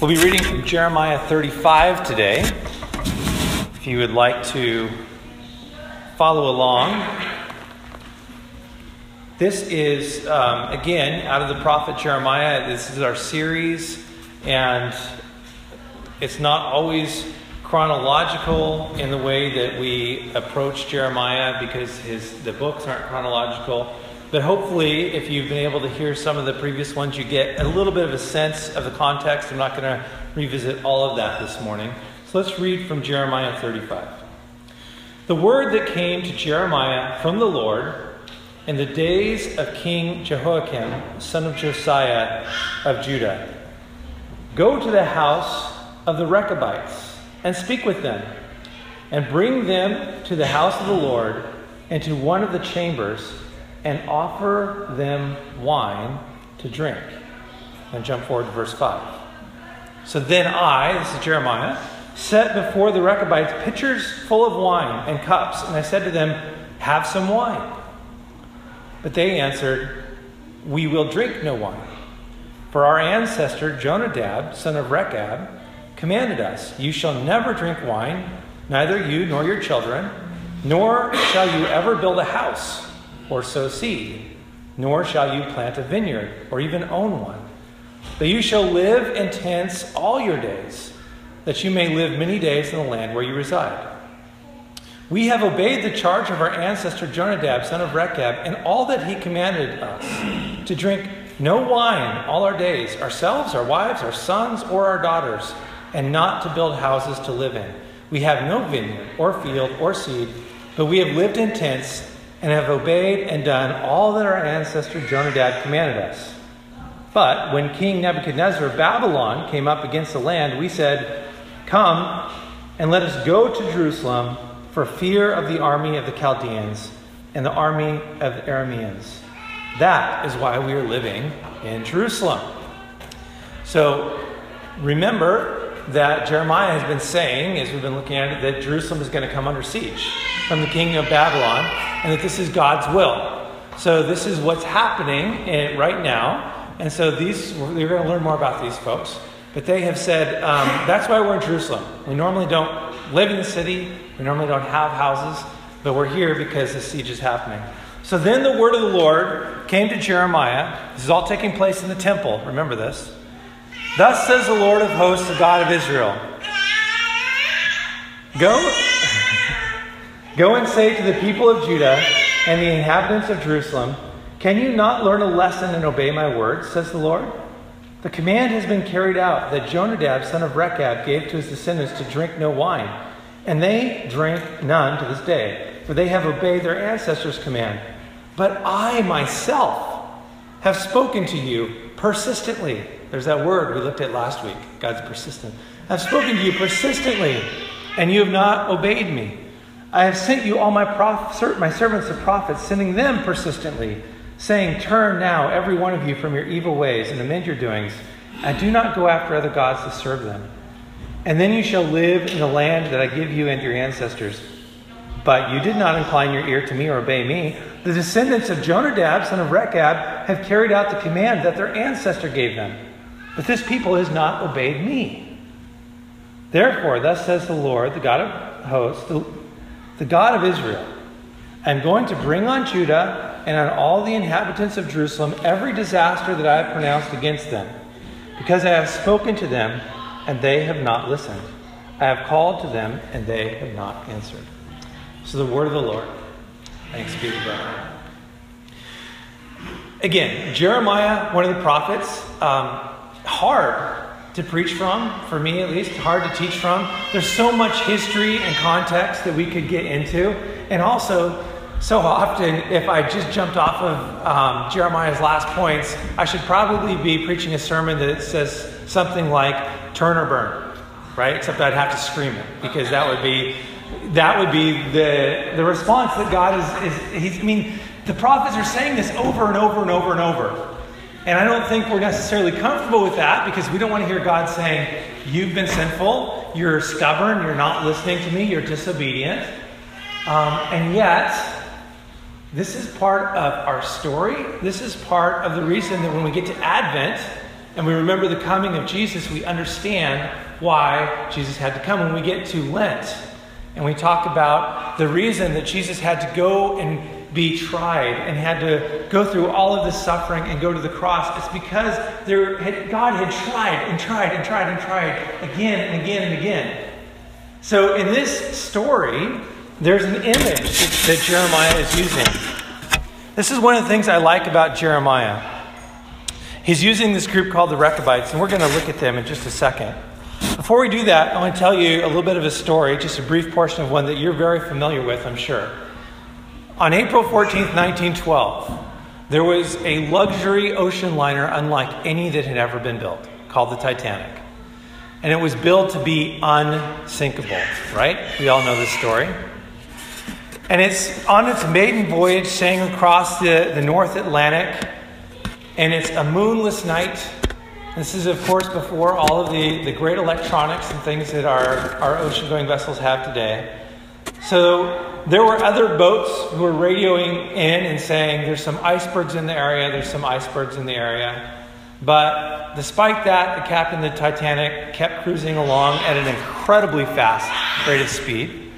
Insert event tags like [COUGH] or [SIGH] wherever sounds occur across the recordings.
We'll be reading from Jeremiah 35 today. If you would like to follow along, this is, um, again, out of the prophet Jeremiah. This is our series, and it's not always chronological in the way that we approach Jeremiah because his, the books aren't chronological. But hopefully, if you've been able to hear some of the previous ones, you get a little bit of a sense of the context. I'm not going to revisit all of that this morning. So let's read from Jeremiah 35. The word that came to Jeremiah from the Lord in the days of King Jehoiakim, son of Josiah of Judah Go to the house of the Rechabites and speak with them, and bring them to the house of the Lord and to one of the chambers and offer them wine to drink. And jump forward to verse 5. So then I, this is Jeremiah, set before the Rechabites pitchers full of wine and cups, and I said to them, Have some wine. But they answered, We will drink no wine. For our ancestor Jonadab, son of Rechab, commanded us, You shall never drink wine, neither you nor your children, nor shall you ever build a house or sow seed, nor shall you plant a vineyard or even own one. But you shall live in tents all your days, that you may live many days in the land where you reside. We have obeyed the charge of our ancestor Jonadab, son of Rechab, and all that he commanded us to drink no wine all our days, ourselves, our wives, our sons, or our daughters, and not to build houses to live in. We have no vineyard or field or seed, but we have lived in tents and have obeyed and done all that our ancestor Jonadab commanded us. But when King Nebuchadnezzar of Babylon came up against the land, we said, Come and let us go to Jerusalem for fear of the army of the Chaldeans and the army of the Arameans. That is why we are living in Jerusalem. So remember that Jeremiah has been saying, as we've been looking at it, that Jerusalem is going to come under siege from the king of Babylon and that this is God's will. So this is what's happening right now. And so these, we're going to learn more about these folks. But they have said, um, that's why we're in Jerusalem. We normally don't live in the city, we normally don't have houses, but we're here because the siege is happening. So then the word of the Lord came to Jeremiah. This is all taking place in the temple. Remember this. Thus says the Lord of hosts, the God of Israel Go, go and say to the people of Judah and the inhabitants of Jerusalem, Can you not learn a lesson and obey my words, says the Lord? The command has been carried out that Jonadab, son of Rechab, gave to his descendants to drink no wine, and they drink none to this day, for they have obeyed their ancestors' command. But I myself have spoken to you persistently. There's that word we looked at last week. God's persistent. I've spoken to you persistently, and you have not obeyed me. I have sent you all my, prof- my servants the prophets, sending them persistently saying, Turn now, every one of you, from your evil ways and amend your doings, and do not go after other gods to serve them. And then you shall live in the land that I give you and your ancestors. But you did not incline your ear to me or obey me. The descendants of Jonadab, son of Rechab, have carried out the command that their ancestor gave them. But this people has not obeyed me. Therefore, thus says the Lord, the God of hosts, the, God of Israel I am going to bring on Judah and on all the inhabitants of Jerusalem every disaster that I have pronounced against them, because I have spoken to them and they have not listened. I have called to them and they have not answered. So the word of the Lord. Thanks be to God. Again, Jeremiah, one of the prophets, um, hard to preach from, for me at least, hard to teach from. There's so much history and context that we could get into. And also, so often, if I just jumped off of um, Jeremiah's last points, I should probably be preaching a sermon that says something like "turn or burn," right? Except I'd have to scream it because that would be that would be the the response that God is is. He's, I mean, the prophets are saying this over and over and over and over, and I don't think we're necessarily comfortable with that because we don't want to hear God saying, "You've been sinful, you're stubborn, you're not listening to me, you're disobedient," um, and yet this is part of our story. This is part of the reason that when we get to Advent, and we remember the coming of Jesus, we understand why Jesus had to come. When we get to Lent and we talk about the reason that Jesus had to go and be tried and had to go through all of this suffering and go to the cross, it's because there had, God had tried and tried and tried and tried again and again and again. So in this story, there's an image that, that Jeremiah is using. This is one of the things I like about Jeremiah. He's using this group called the Rechabites, and we're going to look at them in just a second. Before we do that, I want to tell you a little bit of a story, just a brief portion of one that you're very familiar with, I'm sure. On April 14, 1912, there was a luxury ocean liner unlike any that had ever been built called the Titanic. And it was built to be unsinkable, right? We all know this story. And it's on its maiden voyage sailing across the, the North Atlantic and it's a moonless night. This is, of course, before all of the, the great electronics and things that our, our ocean going vessels have today. So there were other boats who were radioing in and saying, There's some icebergs in the area, there's some icebergs in the area. But despite that, the captain of the Titanic kept cruising along at an incredibly fast rate of speed.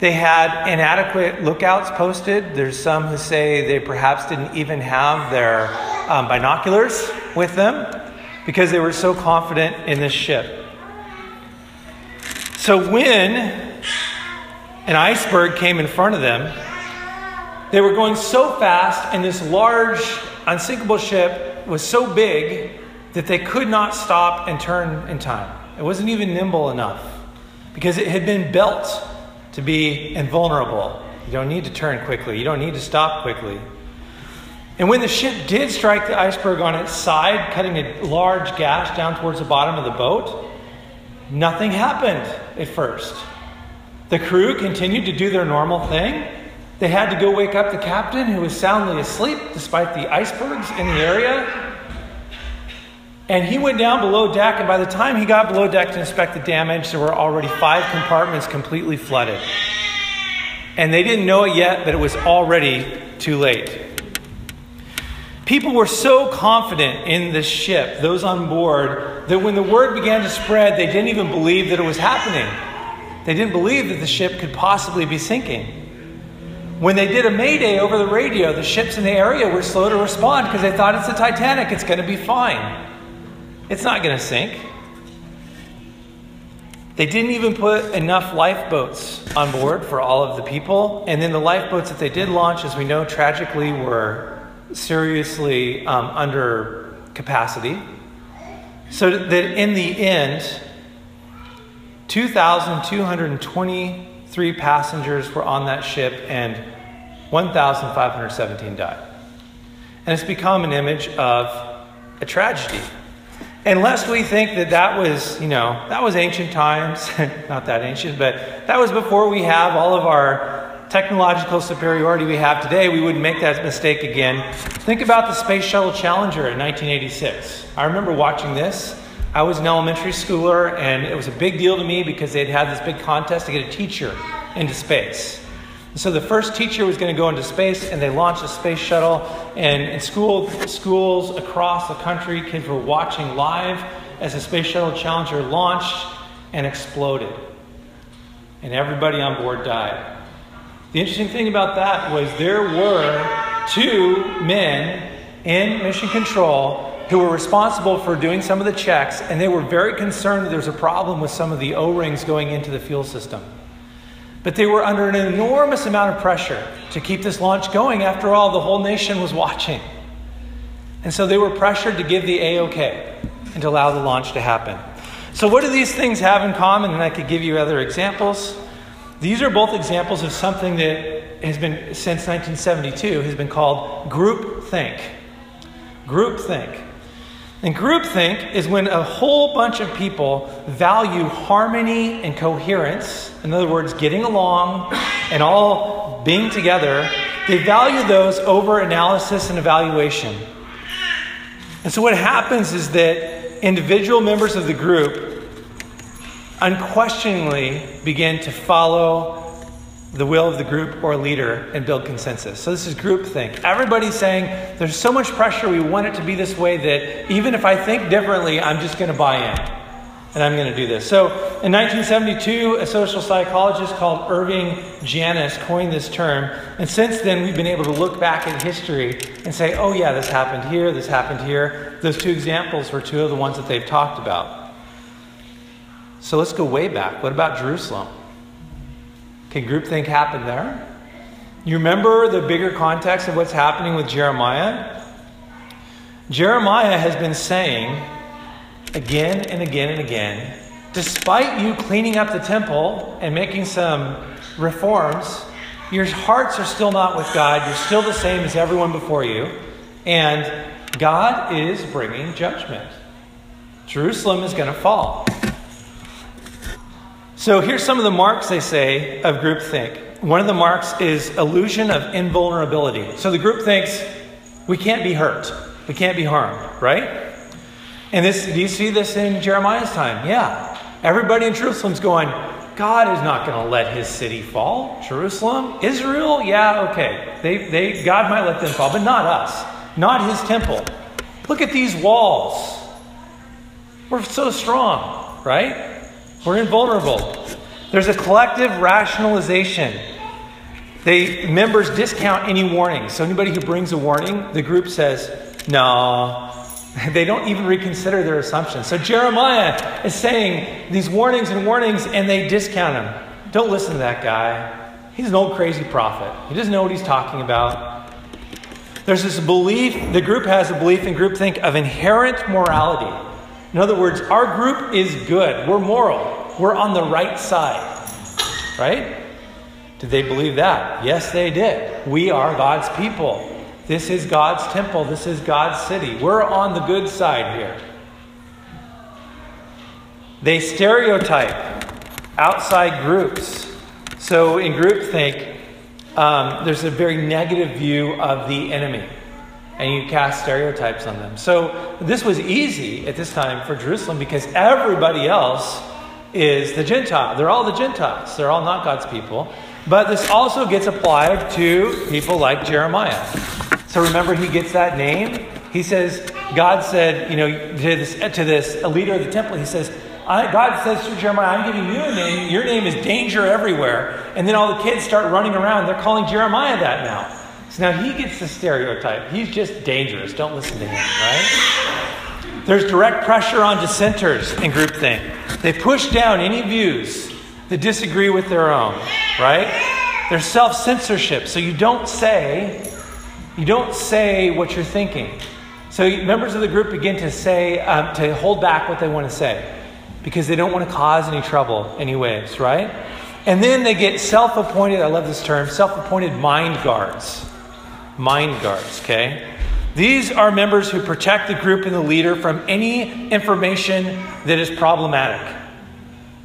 They had inadequate lookouts posted. There's some who say they perhaps didn't even have their um, binoculars with them because they were so confident in this ship. So when an iceberg came in front of them, they were going so fast, and this large, unsinkable ship was so big that they could not stop and turn in time. It wasn't even nimble enough because it had been built to be invulnerable. You don't need to turn quickly, you don't need to stop quickly. And when the ship did strike the iceberg on its side, cutting a large gash down towards the bottom of the boat, nothing happened at first. The crew continued to do their normal thing. They had to go wake up the captain, who was soundly asleep despite the icebergs in the area. And he went down below deck, and by the time he got below deck to inspect the damage, there were already five compartments completely flooded. And they didn't know it yet, but it was already too late. People were so confident in this ship, those on board, that when the word began to spread, they didn't even believe that it was happening. They didn't believe that the ship could possibly be sinking. When they did a mayday over the radio, the ships in the area were slow to respond because they thought it's the Titanic, it's going to be fine. It's not going to sink. They didn't even put enough lifeboats on board for all of the people. And then the lifeboats that they did launch, as we know, tragically were seriously um, under capacity. So that in the end, 2,223 passengers were on that ship and 1,517 died. And it's become an image of a tragedy. And Unless we think that that was, you know, that was ancient times, [LAUGHS] not that ancient, but that was before we have all of our technological superiority we have today, we wouldn't make that mistake again. Think about the Space Shuttle Challenger in 1986. I remember watching this. I was an elementary schooler, and it was a big deal to me because they'd had this big contest to get a teacher into space. So the first teacher was going to go into space, and they launched a space shuttle. And in school, schools across the country, kids were watching live as the Space Shuttle Challenger launched and exploded. And everybody on board died. The interesting thing about that was there were two men in mission control who were responsible for doing some of the checks, and they were very concerned that there was a problem with some of the O rings going into the fuel system. But they were under an enormous amount of pressure to keep this launch going. After all, the whole nation was watching. And so they were pressured to give the A OK and to allow the launch to happen. So, what do these things have in common? And I could give you other examples. These are both examples of something that has been, since 1972, has been called groupthink. Groupthink. And groupthink is when a whole bunch of people value harmony and coherence, in other words, getting along and all being together, they value those over analysis and evaluation. And so what happens is that individual members of the group unquestioningly begin to follow the will of the group or leader and build consensus. So this is groupthink. Everybody's saying there's so much pressure, we want it to be this way that even if I think differently, I'm just going to buy in. And I'm going to do this. So in 1972, a social psychologist called Irving Janis coined this term. And since then, we've been able to look back at history and say, oh, yeah, this happened here, this happened here. Those two examples were two of the ones that they've talked about. So let's go way back. What about Jerusalem? Can groupthink happen there? You remember the bigger context of what's happening with Jeremiah? Jeremiah has been saying again and again and again, despite you cleaning up the temple and making some reforms, your hearts are still not with God. You're still the same as everyone before you. And God is bringing judgment. Jerusalem is going to fall. So here's some of the marks they say of groupthink. One of the marks is illusion of invulnerability. So the group thinks we can't be hurt, we can't be harmed, right? And this, do you see this in Jeremiah's time? Yeah. Everybody in Jerusalem's going, God is not going to let his city fall. Jerusalem, Israel, yeah, okay. They, they, God might let them fall, but not us, not his temple. Look at these walls. We're so strong, right? We're invulnerable. There's a collective rationalization. They members discount any warnings. So anybody who brings a warning, the group says, "No." [LAUGHS] They don't even reconsider their assumptions. So Jeremiah is saying these warnings and warnings, and they discount them. Don't listen to that guy. He's an old crazy prophet. He doesn't know what he's talking about. There's this belief, the group has a belief in groupthink of inherent morality. In other words, our group is good. We're moral. We're on the right side. Right? Did they believe that? Yes, they did. We are God's people. This is God's temple. This is God's city. We're on the good side here. They stereotype outside groups. So in groupthink, um, there's a very negative view of the enemy and you cast stereotypes on them. So this was easy at this time for Jerusalem because everybody else is the Gentile. They're all the Gentiles. They're all not God's people. But this also gets applied to people like Jeremiah. So remember, he gets that name. He says, God said, you know, to this, to this leader of the temple, he says, God says to Jeremiah, I'm giving you a name. Your name is danger everywhere. And then all the kids start running around. They're calling Jeremiah that now. So now he gets the stereotype. He's just dangerous. Don't listen to him, right? There's direct pressure on dissenters in groupthink. They push down any views that disagree with their own, right? There's self censorship. So you don't say, you don't say what you're thinking. So members of the group begin to say, um, to hold back what they want to say because they don't want to cause any trouble, anyways, right? And then they get self appointed, I love this term, self appointed mind guards mind guards, okay? These are members who protect the group and the leader from any information that is problematic.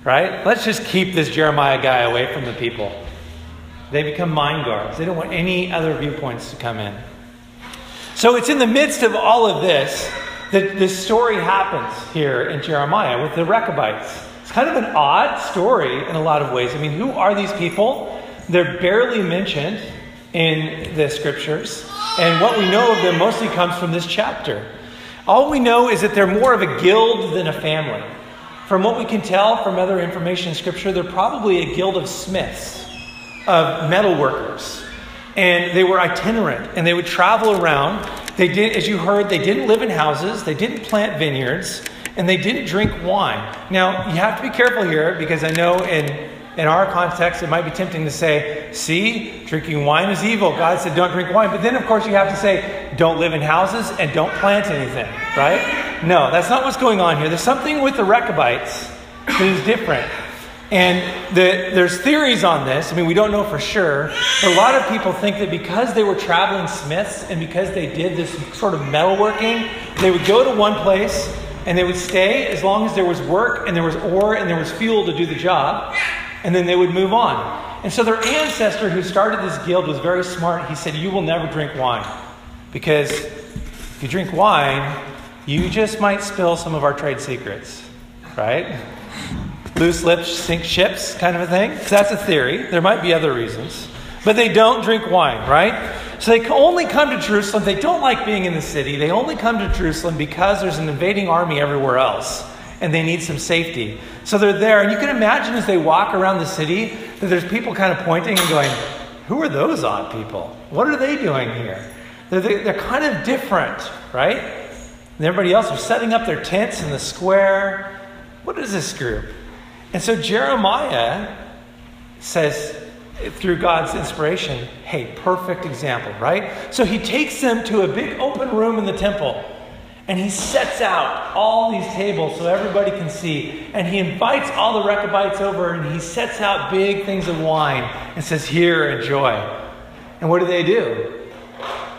Right? Let's just keep this Jeremiah guy away from the people. They become mind guards. They don't want any other viewpoints to come in. So it's in the midst of all of this that this story happens here in Jeremiah with the Rechabites. It's kind of an odd story in a lot of ways. I mean, who are these people? They're barely mentioned in the scriptures. And what we know of them mostly comes from this chapter. All we know is that they're more of a guild than a family. From what we can tell from other information in scripture, they're probably a guild of smiths, of metal workers. And they were itinerant and they would travel around. They did, as you heard, they didn't live in houses, they didn't plant vineyards, and they didn't drink wine. Now, you have to be careful here because I know in in our context, it might be tempting to say, see, drinking wine is evil. God said, don't drink wine. But then, of course, you have to say, don't live in houses and don't plant anything, right? No, that's not what's going on here. There's something with the Rechabites that is different. And the, there's theories on this. I mean, we don't know for sure. But a lot of people think that because they were traveling smiths and because they did this sort of metalworking, they would go to one place and they would stay as long as there was work and there was ore and there was fuel to do the job and then they would move on. And so their ancestor who started this guild was very smart. He said, You will never drink wine. Because if you drink wine, you just might spill some of our trade secrets, right? loose lips sink ships kind of a thing. So that's a theory. There might be other reasons. But they don't drink wine, right? So they only come to Jerusalem. They don't like being in the city. They only come to Jerusalem because there's an invading army everywhere else and they need some safety. So they're there. And you can imagine as they walk around the city that there's people kind of pointing and going, Who are those odd people? What are they doing here? They're, they're kind of different, right? And everybody else are setting up their tents in the square. What is this group? And so Jeremiah says, through God's inspiration, hey, perfect example, right? So he takes them to a big open room in the temple and he sets out all these tables so everybody can see. And he invites all the Rechabites over and he sets out big things of wine and says, Here, enjoy. And what do they do?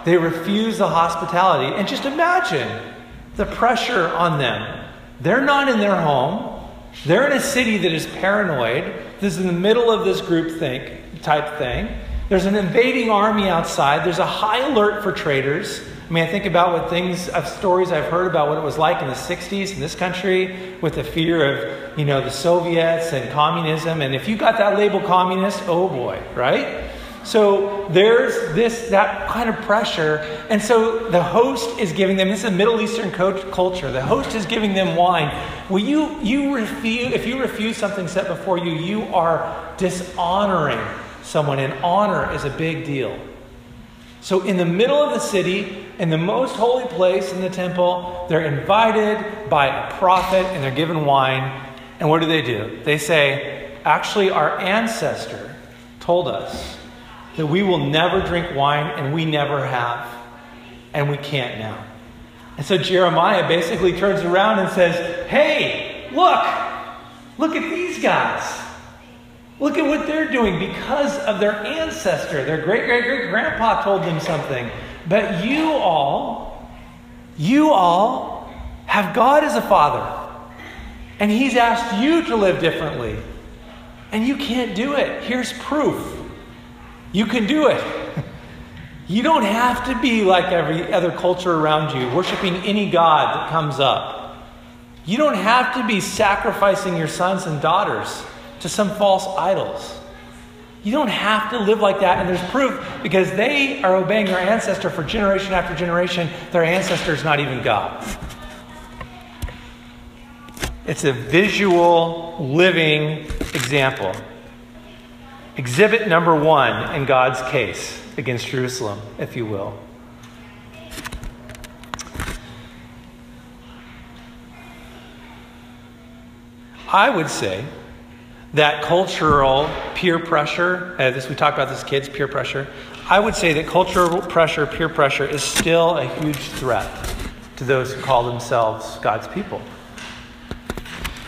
They refuse the hospitality. And just imagine the pressure on them. They're not in their home, they're in a city that is paranoid. This is in the middle of this group think type thing. There's an invading army outside. There's a high alert for traitors. I mean, I think about what things, of stories I've heard about what it was like in the 60s in this country with the fear of, you know, the Soviets and communism. And if you got that label communist, oh boy, right? So there's this that kind of pressure, and so the host is giving them. This is a Middle Eastern culture. The host is giving them wine. Will you you refuse if you refuse something set before you, you are dishonoring someone, and honor is a big deal. So in the middle of the city, in the most holy place in the temple, they're invited by a prophet and they're given wine. And what do they do? They say, actually, our ancestor told us that we will never drink wine and we never have, and we can't now. And so Jeremiah basically turns around and says, Hey, look, look at these guys. Look at what they're doing because of their ancestor. Their great great great grandpa told them something. But you all, you all have God as a father. And He's asked you to live differently. And you can't do it. Here's proof. You can do it. [LAUGHS] You don't have to be like every other culture around you, worshiping any God that comes up. You don't have to be sacrificing your sons and daughters to some false idols. You don't have to live like that, and there's proof because they are obeying their ancestor for generation after generation. Their ancestor is not even God. It's a visual, living example. Exhibit number one in God's case against Jerusalem, if you will. I would say that cultural peer pressure, uh, this we talked about this kids peer pressure. I would say that cultural pressure, peer pressure, is still a huge threat to those who call themselves God's people.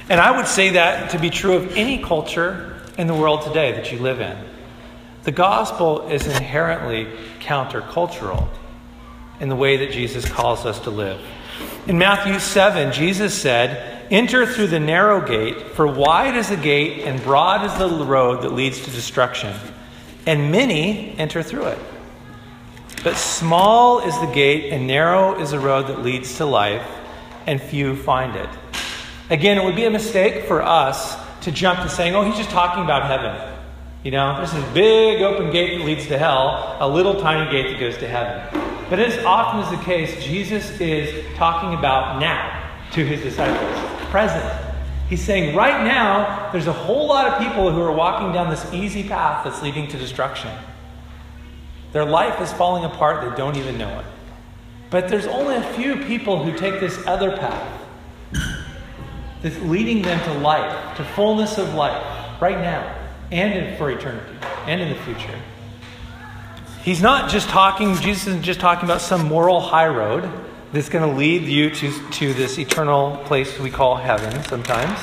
And I would say that to be true of any culture in the world today that you live in. The gospel is inherently countercultural in the way that Jesus calls us to live. In Matthew 7, Jesus said, Enter through the narrow gate, for wide is the gate and broad is the road that leads to destruction, and many enter through it. But small is the gate and narrow is the road that leads to life, and few find it. Again, it would be a mistake for us to jump to saying, oh, he's just talking about heaven. You know, there's this big open gate that leads to hell, a little tiny gate that goes to heaven. But as often is the case, Jesus is talking about now to his disciples, present. He's saying, right now, there's a whole lot of people who are walking down this easy path that's leading to destruction. Their life is falling apart, they don't even know it. But there's only a few people who take this other path that's leading them to life, to fullness of life, right now, and for eternity, and in the future. He's not just talking, Jesus isn't just talking about some moral high road that's going to lead you to, to this eternal place we call heaven sometimes.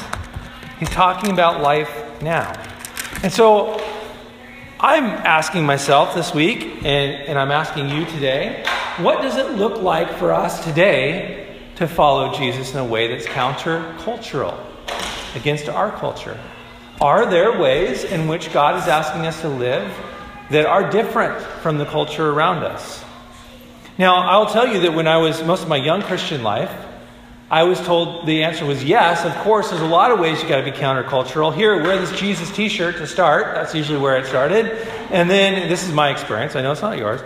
He's talking about life now. And so I'm asking myself this week, and, and I'm asking you today, what does it look like for us today to follow Jesus in a way that's countercultural against our culture? Are there ways in which God is asking us to live that are different from the culture around us? Now, I'll tell you that when I was most of my young Christian life, I was told the answer was yes. Of course, there's a lot of ways you got to be countercultural. Here, wear this Jesus T-shirt to start. That's usually where it started. And then this is my experience. I know it's not yours.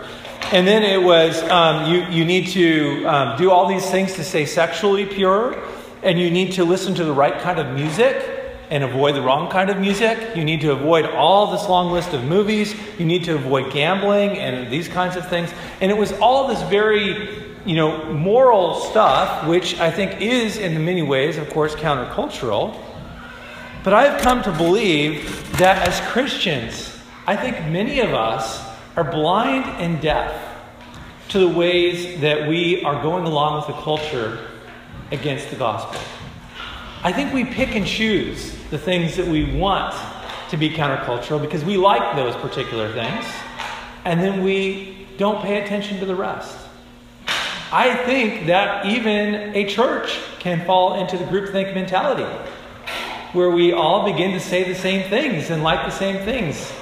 And then it was um, you. You need to um, do all these things to stay sexually pure, and you need to listen to the right kind of music and avoid the wrong kind of music. You need to avoid all this long list of movies. You need to avoid gambling and these kinds of things. And it was all this very you know, moral stuff, which I think is in many ways, of course, countercultural. But I've come to believe that as Christians, I think many of us are blind and deaf to the ways that we are going along with the culture against the gospel. I think we pick and choose the things that we want to be countercultural because we like those particular things, and then we don't pay attention to the rest. I think that even a church can fall into the groupthink mentality, where we all begin to say the same things and like the same things.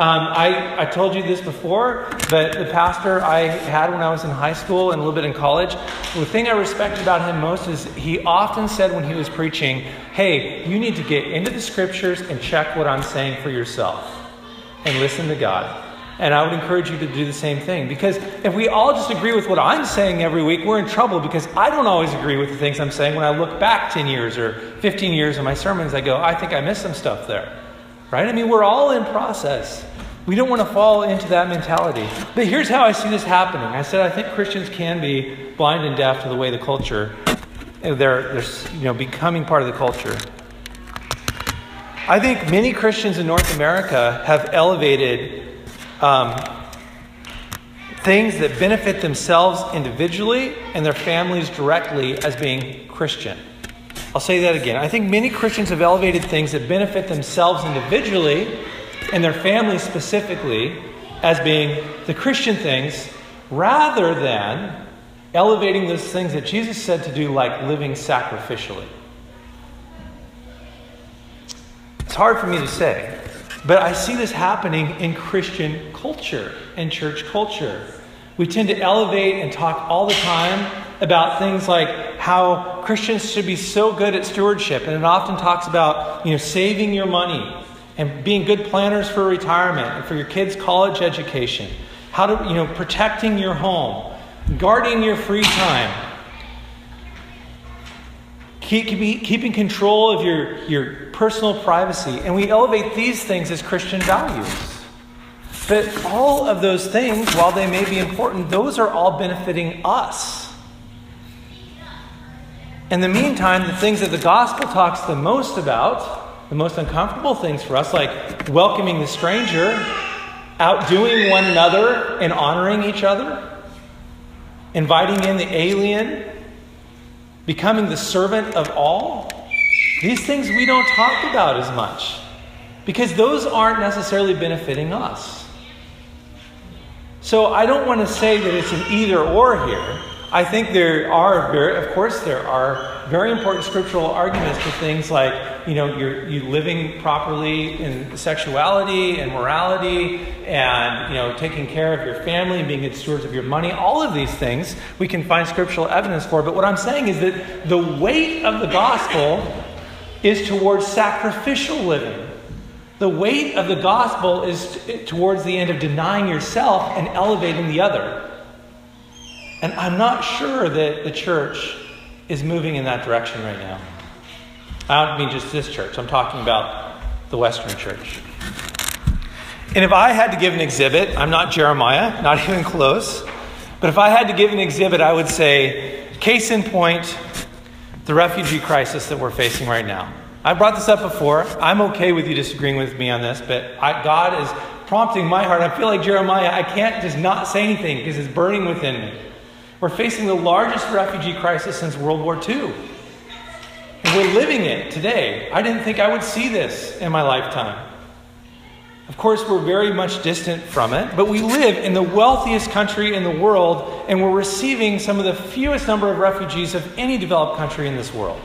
Um, I, I told you this before, but the pastor I had when I was in high school and a little bit in college, the thing I respected about him most is he often said when he was preaching, Hey, you need to get into the scriptures and check what I'm saying for yourself and listen to God. And I would encourage you to do the same thing. Because if we all just agree with what I'm saying every week, we're in trouble because I don't always agree with the things I'm saying. When I look back 10 years or 15 years in my sermons, I go, I think I missed some stuff there. Right? I mean, we're all in process. We don't want to fall into that mentality. But here's how I see this happening. I said I think Christians can be blind and deaf to the way the culture, they're, they're you know, becoming part of the culture. I think many Christians in North America have elevated um, things that benefit themselves individually and their families directly as being Christian. I'll say that again. I think many Christians have elevated things that benefit themselves individually and their families specifically as being the Christian things rather than elevating those things that Jesus said to do, like living sacrificially. It's hard for me to say, but I see this happening in Christian culture and church culture. We tend to elevate and talk all the time about things like how Christians should be so good at stewardship. And it often talks about, you know, saving your money and being good planners for retirement and for your kids' college education. How to, you know, protecting your home, guarding your free time, keep, keep, keeping control of your, your personal privacy. And we elevate these things as Christian values. But all of those things, while they may be important, those are all benefiting us. In the meantime, the things that the gospel talks the most about, the most uncomfortable things for us, like welcoming the stranger, outdoing one another and honoring each other, inviting in the alien, becoming the servant of all, these things we don't talk about as much because those aren't necessarily benefiting us. So I don't want to say that it's an either or here. I think there are, very, of course, there are very important scriptural arguments for things like, you know, you're you living properly in sexuality and morality, and you know, taking care of your family and being good stewards of your money. All of these things we can find scriptural evidence for. But what I'm saying is that the weight of the gospel is towards sacrificial living. The weight of the gospel is towards the end of denying yourself and elevating the other. And I'm not sure that the church is moving in that direction right now. I don't mean just this church, I'm talking about the Western church. And if I had to give an exhibit, I'm not Jeremiah, not [LAUGHS] even close, but if I had to give an exhibit, I would say, case in point, the refugee crisis that we're facing right now. I brought this up before. I'm okay with you disagreeing with me on this, but I, God is prompting my heart. I feel like Jeremiah, I can't just not say anything because it's burning within me. We're facing the largest refugee crisis since World War II. And we're living it today. I didn't think I would see this in my lifetime. Of course, we're very much distant from it, but we live in the wealthiest country in the world, and we're receiving some of the fewest number of refugees of any developed country in this world.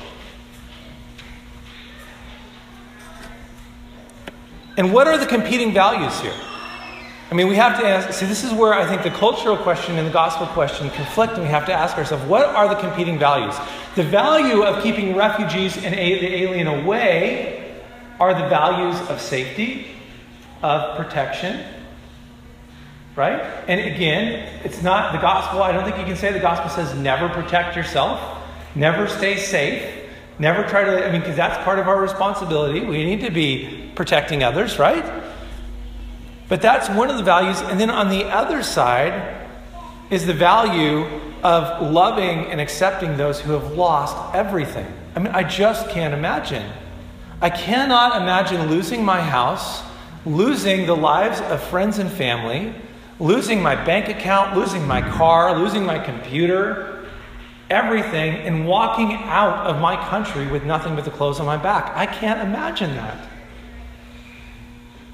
And what are the competing values here? I mean, we have to ask see, this is where I think the cultural question and the gospel question conflict, and we have to ask ourselves what are the competing values? The value of keeping refugees and the alien away are the values of safety, of protection, right? And again, it's not the gospel. I don't think you can say the gospel says never protect yourself, never stay safe, never try to, I mean, because that's part of our responsibility. We need to be protecting others, right? But that's one of the values. And then on the other side is the value of loving and accepting those who have lost everything. I mean, I just can't imagine. I cannot imagine losing my house, losing the lives of friends and family, losing my bank account, losing my car, losing my computer, everything, and walking out of my country with nothing but the clothes on my back. I can't imagine that.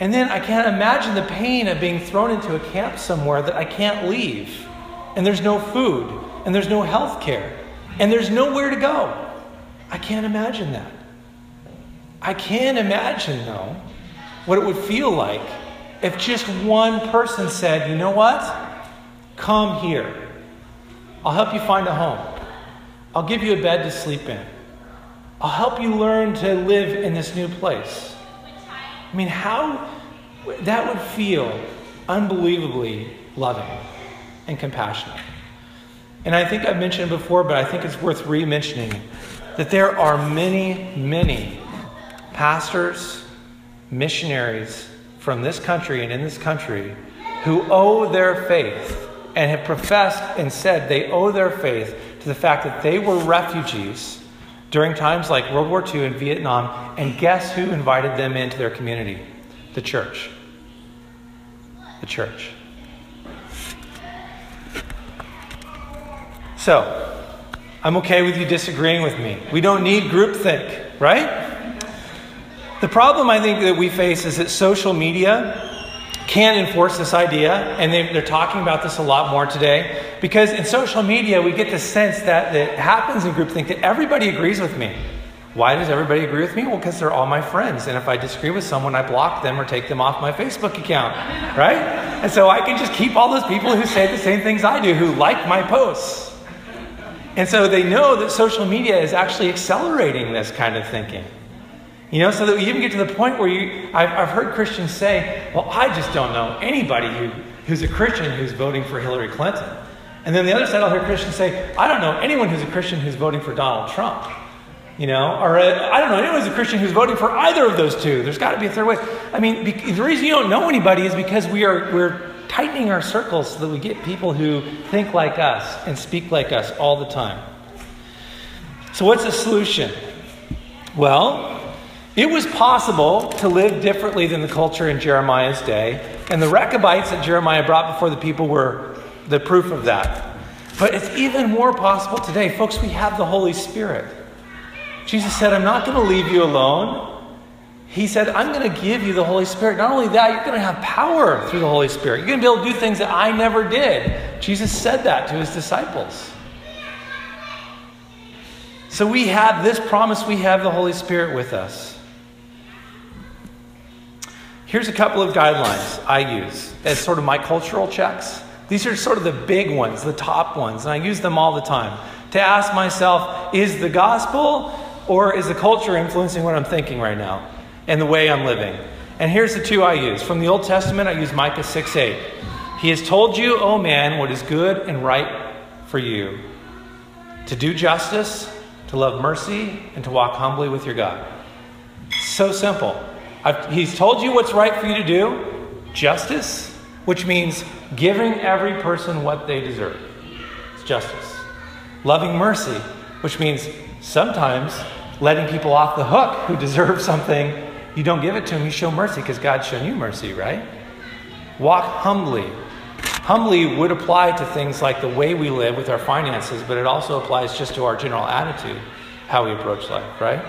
And then I can't imagine the pain of being thrown into a camp somewhere that I can't leave. And there's no food, and there's no health care, and there's nowhere to go. I can't imagine that. I can imagine, though, what it would feel like if just one person said, you know what? Come here. I'll help you find a home. I'll give you a bed to sleep in. I'll help you learn to live in this new place. I mean, how that would feel unbelievably loving and compassionate. And I think I've mentioned before, but I think it's worth re mentioning that there are many, many pastors, missionaries from this country and in this country who owe their faith and have professed and said they owe their faith to the fact that they were refugees during times like World War II and Vietnam, and guess who invited them into their community? The church. The church. So, I'm okay with you disagreeing with me. We don't need groupthink, right? The problem I think that we face is that social media can enforce this idea, and they, are talking about this a lot more today, because in social media we get the sense that it happens in groupthink that everybody agrees with me. Why does everybody agree with me? Well, because they're all my friends, and if I disagree with someone, I block them or take them off my Facebook account, right? And so I can just keep all those people who say the same things I do, who like my posts. And so they know that social media is actually accelerating this kind of thinking. You know, so that we even get to the point where you, I've, I've heard Christians say, well, I just don't know anybody who, who's a Christian who's voting for Hillary Clinton. And then the other side, I'll hear Christians say, I don't know anyone who's a Christian who's voting for Donald Trump. You know, or uh, I don't know anyone who's a Christian who's voting for either of those two. There's got to be a third way. I mean, the reason you don't know anybody is because we are we're tightening our circles so that we get people who think like us and speak like us all the time. So, what's the solution? Well, it was possible to live differently than the culture in Jeremiah's day, and the Rechabites that Jeremiah brought before the people were the proof of that. But it's even more possible today. Folks, we have the Holy Spirit. Jesus said, I'm not going to leave you alone. He said, I'm going to give you the Holy Spirit. Not only that, you're going to have power through the Holy Spirit. You're going to be able to do things that I never did. Jesus said that to his disciples. So we have this promise, we have the Holy Spirit with us. Here's a couple of guidelines I use as sort of my cultural checks. These are sort of the big ones, the top ones, and I use them all the time to ask myself is the gospel or is the culture influencing what I'm thinking right now and the way I'm living? And here's the two I use. From the Old Testament, I use Micah 6 8. He has told you, O oh man, what is good and right for you to do justice, to love mercy, and to walk humbly with your God. So simple. I've, he's told you what's right for you to do justice, which means giving every person what they deserve. It's justice. Loving mercy, which means sometimes letting people off the hook who deserve [LAUGHS] something. You don't give it to them, you show mercy because God's shown you mercy, right? Walk humbly. Humbly would apply to things like the way we live with our finances, but it also applies just to our general attitude, how we approach life, right?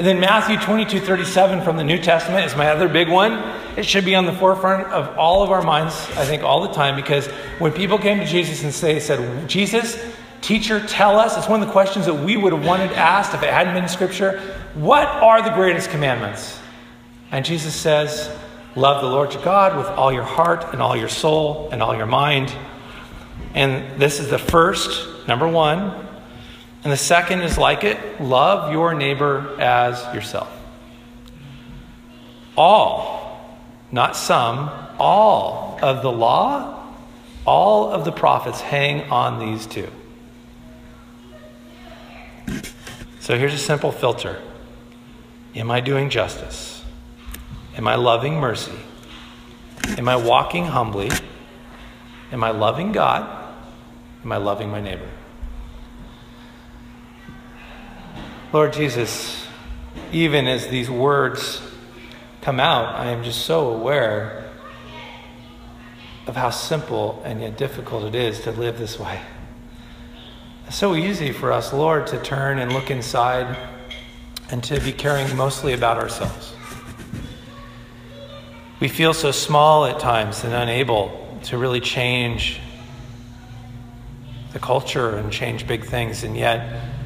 And then Matthew 22 37 from the New Testament is my other big one. It should be on the forefront of all of our minds, I think, all the time, because when people came to Jesus and say, said, Jesus, teacher, tell us, it's one of the questions that we would have wanted asked if it hadn't been in Scripture. What are the greatest commandments? And Jesus says, Love the Lord your God with all your heart and all your soul and all your mind. And this is the first, number one. And the second is like it love your neighbor as yourself. All, not some, all of the law, all of the prophets hang on these two. So here's a simple filter Am I doing justice? Am I loving mercy? Am I walking humbly? Am I loving God? Am I loving my neighbor? Lord Jesus, even as these words come out, I am just so aware of how simple and yet difficult it is to live this way. It's so easy for us, Lord, to turn and look inside and to be caring mostly about ourselves. We feel so small at times and unable to really change the culture and change big things, and yet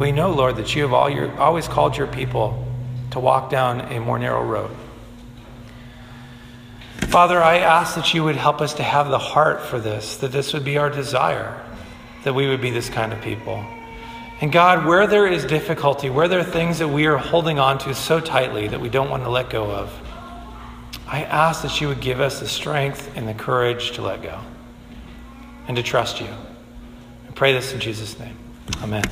we know, Lord, that you have all your, always called your people to walk down a more narrow road. Father, I ask that you would help us to have the heart for this, that this would be our desire, that we would be this kind of people. And God, where there is difficulty, where there are things that we are holding on to so tightly that we don't want to let go of, I ask that you would give us the strength and the courage to let go and to trust you. I pray this in Jesus' name. Amen.